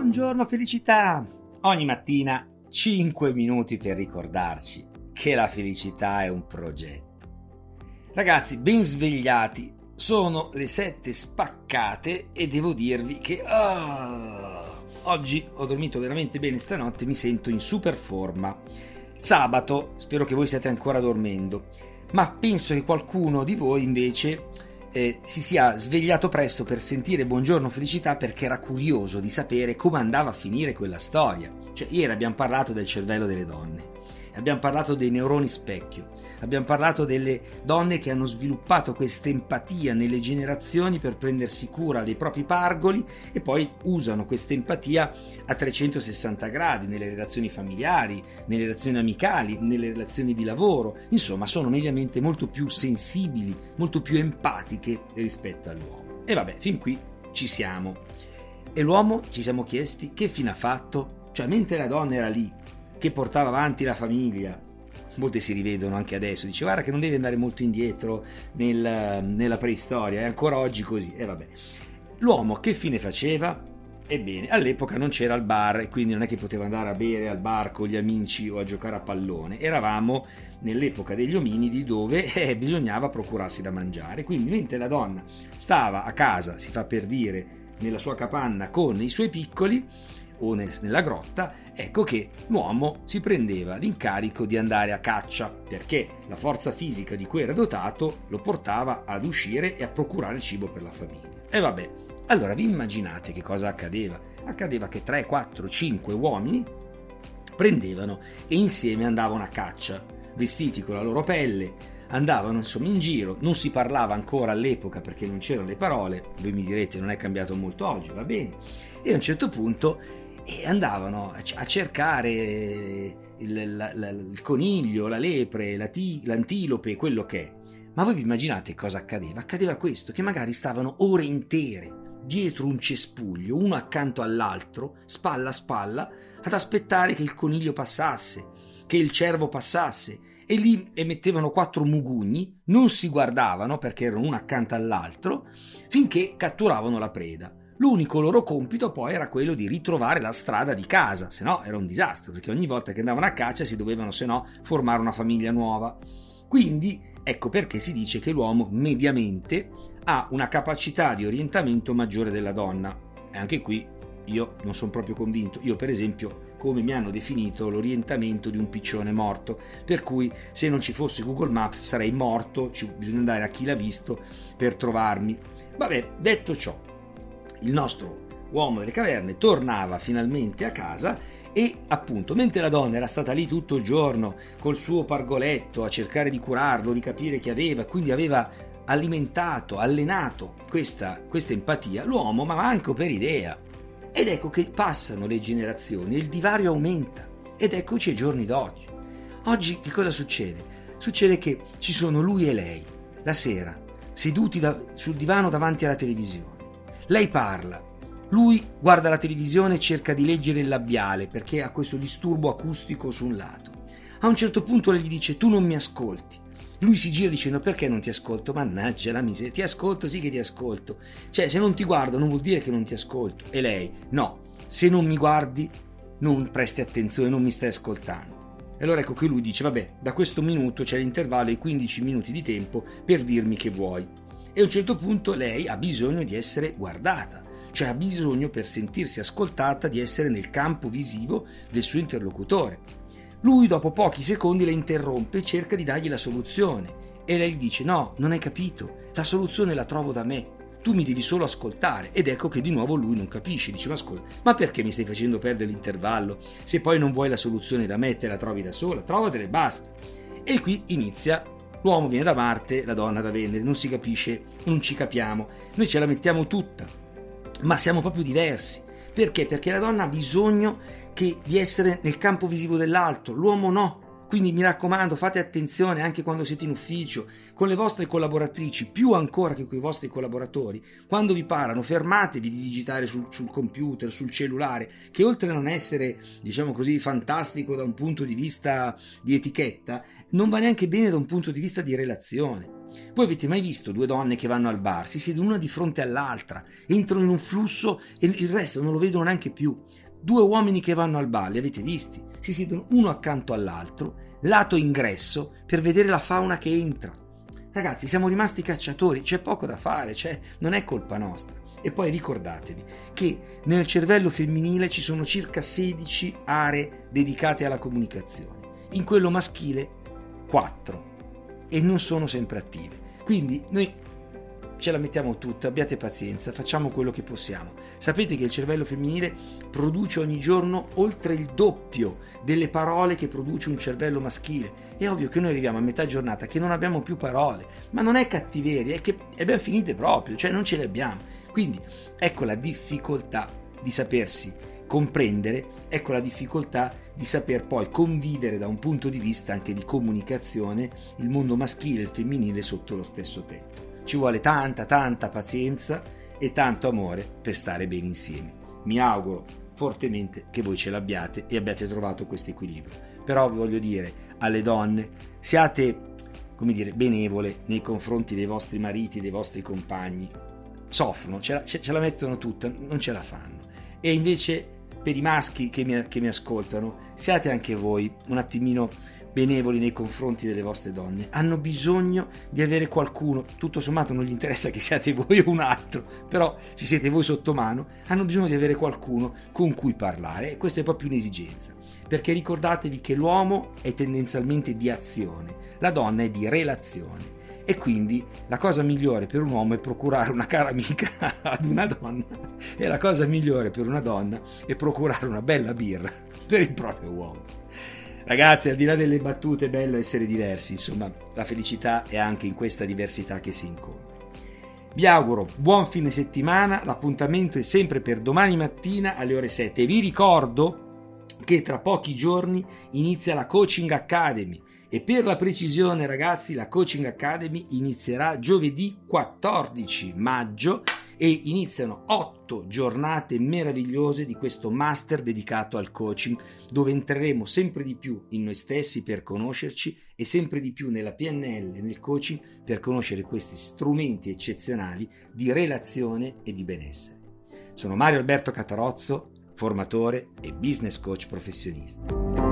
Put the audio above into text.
Buongiorno felicità! Ogni mattina 5 minuti per ricordarci che la felicità è un progetto. Ragazzi, ben svegliati, sono le 7 spaccate e devo dirvi che oh, oggi ho dormito veramente bene stanotte, mi sento in super forma. Sabato, spero che voi siate ancora dormendo, ma penso che qualcuno di voi invece eh, si sia svegliato presto per sentire Buongiorno Felicità perché era curioso di sapere come andava a finire quella storia. Cioè, ieri abbiamo parlato del cervello delle donne abbiamo parlato dei neuroni specchio, abbiamo parlato delle donne che hanno sviluppato questa empatia nelle generazioni per prendersi cura dei propri pargoli e poi usano questa empatia a 360 gradi nelle relazioni familiari, nelle relazioni amicali, nelle relazioni di lavoro, insomma sono mediamente molto più sensibili, molto più empatiche rispetto all'uomo. E vabbè, fin qui ci siamo. E l'uomo ci siamo chiesti che fine ha fatto? Cioè, mentre la donna era lì che portava avanti la famiglia. Molte si rivedono anche adesso, dice guarda che non devi andare molto indietro nel, nella preistoria, è ancora oggi così. E vabbè. L'uomo che fine faceva? Ebbene, all'epoca non c'era il bar e quindi non è che poteva andare a bere al bar con gli amici o a giocare a pallone. Eravamo nell'epoca degli ominidi dove eh, bisognava procurarsi da mangiare. Quindi mentre la donna stava a casa, si fa per dire, nella sua capanna con i suoi piccoli, o nella grotta, ecco che l'uomo si prendeva l'incarico di andare a caccia, perché la forza fisica di cui era dotato lo portava ad uscire e a procurare cibo per la famiglia. E vabbè, allora vi immaginate che cosa accadeva? Accadeva che 3, 4, 5 uomini prendevano e insieme andavano a caccia, vestiti con la loro pelle, andavano insomma in giro, non si parlava ancora all'epoca perché non c'erano le parole, voi mi direte non è cambiato molto oggi, va bene, e a un certo punto e andavano a cercare il, la, la, il coniglio, la lepre, la ti, l'antilope, quello che è. Ma voi vi immaginate cosa accadeva? Accadeva questo, che magari stavano ore intere dietro un cespuglio, uno accanto all'altro, spalla a spalla, ad aspettare che il coniglio passasse, che il cervo passasse, e lì emettevano quattro mugugni, non si guardavano perché erano uno accanto all'altro, finché catturavano la preda. L'unico loro compito poi era quello di ritrovare la strada di casa, se no era un disastro, perché ogni volta che andavano a caccia si dovevano, se no, formare una famiglia nuova. Quindi ecco perché si dice che l'uomo mediamente ha una capacità di orientamento maggiore della donna. E anche qui io non sono proprio convinto. Io, per esempio, come mi hanno definito l'orientamento di un piccione morto, per cui se non ci fosse Google Maps sarei morto, bisogna andare a chi l'ha visto per trovarmi. Vabbè, detto ciò, il nostro uomo delle caverne tornava finalmente a casa e appunto mentre la donna era stata lì tutto il giorno col suo pargoletto a cercare di curarlo, di capire che aveva, quindi aveva alimentato, allenato questa, questa empatia, l'uomo ma manco per idea. Ed ecco che passano le generazioni il divario aumenta. Ed eccoci ai giorni d'oggi. Oggi che cosa succede? Succede che ci sono lui e lei, la sera, seduti da, sul divano davanti alla televisione lei parla. Lui guarda la televisione e cerca di leggere il labiale perché ha questo disturbo acustico su un lato. A un certo punto lei gli dice tu non mi ascolti. Lui si gira dicendo perché non ti ascolto? Mannaggia la miseria, ti ascolto, sì che ti ascolto. Cioè se non ti guardo non vuol dire che non ti ascolto. E lei, no, se non mi guardi non presti attenzione, non mi stai ascoltando. E allora ecco che lui dice vabbè, da questo minuto c'è l'intervallo di 15 minuti di tempo per dirmi che vuoi e a un certo punto lei ha bisogno di essere guardata, cioè ha bisogno per sentirsi ascoltata di essere nel campo visivo del suo interlocutore. Lui dopo pochi secondi la interrompe e cerca di dargli la soluzione e lei gli dice no, non hai capito, la soluzione la trovo da me, tu mi devi solo ascoltare ed ecco che di nuovo lui non capisce, dice ma ascolta, ma perché mi stai facendo perdere l'intervallo? Se poi non vuoi la soluzione da me te la trovi da sola, trovatela e basta. E qui inizia L'uomo viene da Marte, la donna da Venere, non si capisce, non ci capiamo. Noi ce la mettiamo tutta, ma siamo proprio diversi. Perché? Perché la donna ha bisogno che, di essere nel campo visivo dell'altro, l'uomo no. Quindi mi raccomando, fate attenzione anche quando siete in ufficio, con le vostre collaboratrici, più ancora che con i vostri collaboratori. Quando vi parlano, fermatevi di digitare sul, sul computer, sul cellulare, che oltre a non essere, diciamo così, fantastico da un punto di vista di etichetta, non va neanche bene da un punto di vista di relazione. Voi avete mai visto due donne che vanno al bar, si siedono una di fronte all'altra, entrano in un flusso e il resto non lo vedono neanche più. Due uomini che vanno al bar, li avete visti? Si siedono uno accanto all'altro, lato ingresso, per vedere la fauna che entra. Ragazzi, siamo rimasti cacciatori, c'è poco da fare, cioè non è colpa nostra. E poi ricordatevi che nel cervello femminile ci sono circa 16 aree dedicate alla comunicazione, in quello maschile 4 e non sono sempre attive. Quindi noi ce la mettiamo tutta, abbiate pazienza, facciamo quello che possiamo. Sapete che il cervello femminile produce ogni giorno oltre il doppio delle parole che produce un cervello maschile. È ovvio che noi arriviamo a metà giornata che non abbiamo più parole, ma non è cattiveria, è che abbiamo finite proprio, cioè non ce le abbiamo. Quindi ecco la difficoltà di sapersi comprendere, ecco la difficoltà di saper poi convivere da un punto di vista anche di comunicazione il mondo maschile e il femminile sotto lo stesso tetto. Ci vuole tanta, tanta pazienza e tanto amore per stare bene insieme. Mi auguro fortemente che voi ce l'abbiate e abbiate trovato questo equilibrio. Però vi voglio dire alle donne, siate, come dire, benevole nei confronti dei vostri mariti, dei vostri compagni. Soffrono, ce la, ce, la mettono tutta, non ce la fanno. E invece per i maschi che mi, che mi ascoltano, siate anche voi un attimino benevoli nei confronti delle vostre donne, hanno bisogno di avere qualcuno, tutto sommato non gli interessa che siate voi o un altro, però se siete voi sotto mano, hanno bisogno di avere qualcuno con cui parlare e questa è proprio un'esigenza, perché ricordatevi che l'uomo è tendenzialmente di azione, la donna è di relazione. E quindi la cosa migliore per un uomo è procurare una cara amica ad una donna e la cosa migliore per una donna è procurare una bella birra per il proprio uomo. Ragazzi, al di là delle battute, è bello essere diversi, insomma, la felicità è anche in questa diversità che si incontra. Vi auguro buon fine settimana, l'appuntamento è sempre per domani mattina alle ore 7. Vi ricordo che tra pochi giorni inizia la Coaching Academy e per la precisione ragazzi la Coaching Academy inizierà giovedì 14 maggio e iniziano otto giornate meravigliose di questo master dedicato al coaching dove entreremo sempre di più in noi stessi per conoscerci e sempre di più nella PNL e nel coaching per conoscere questi strumenti eccezionali di relazione e di benessere. Sono Mario Alberto Catarozzo, formatore e business coach professionista.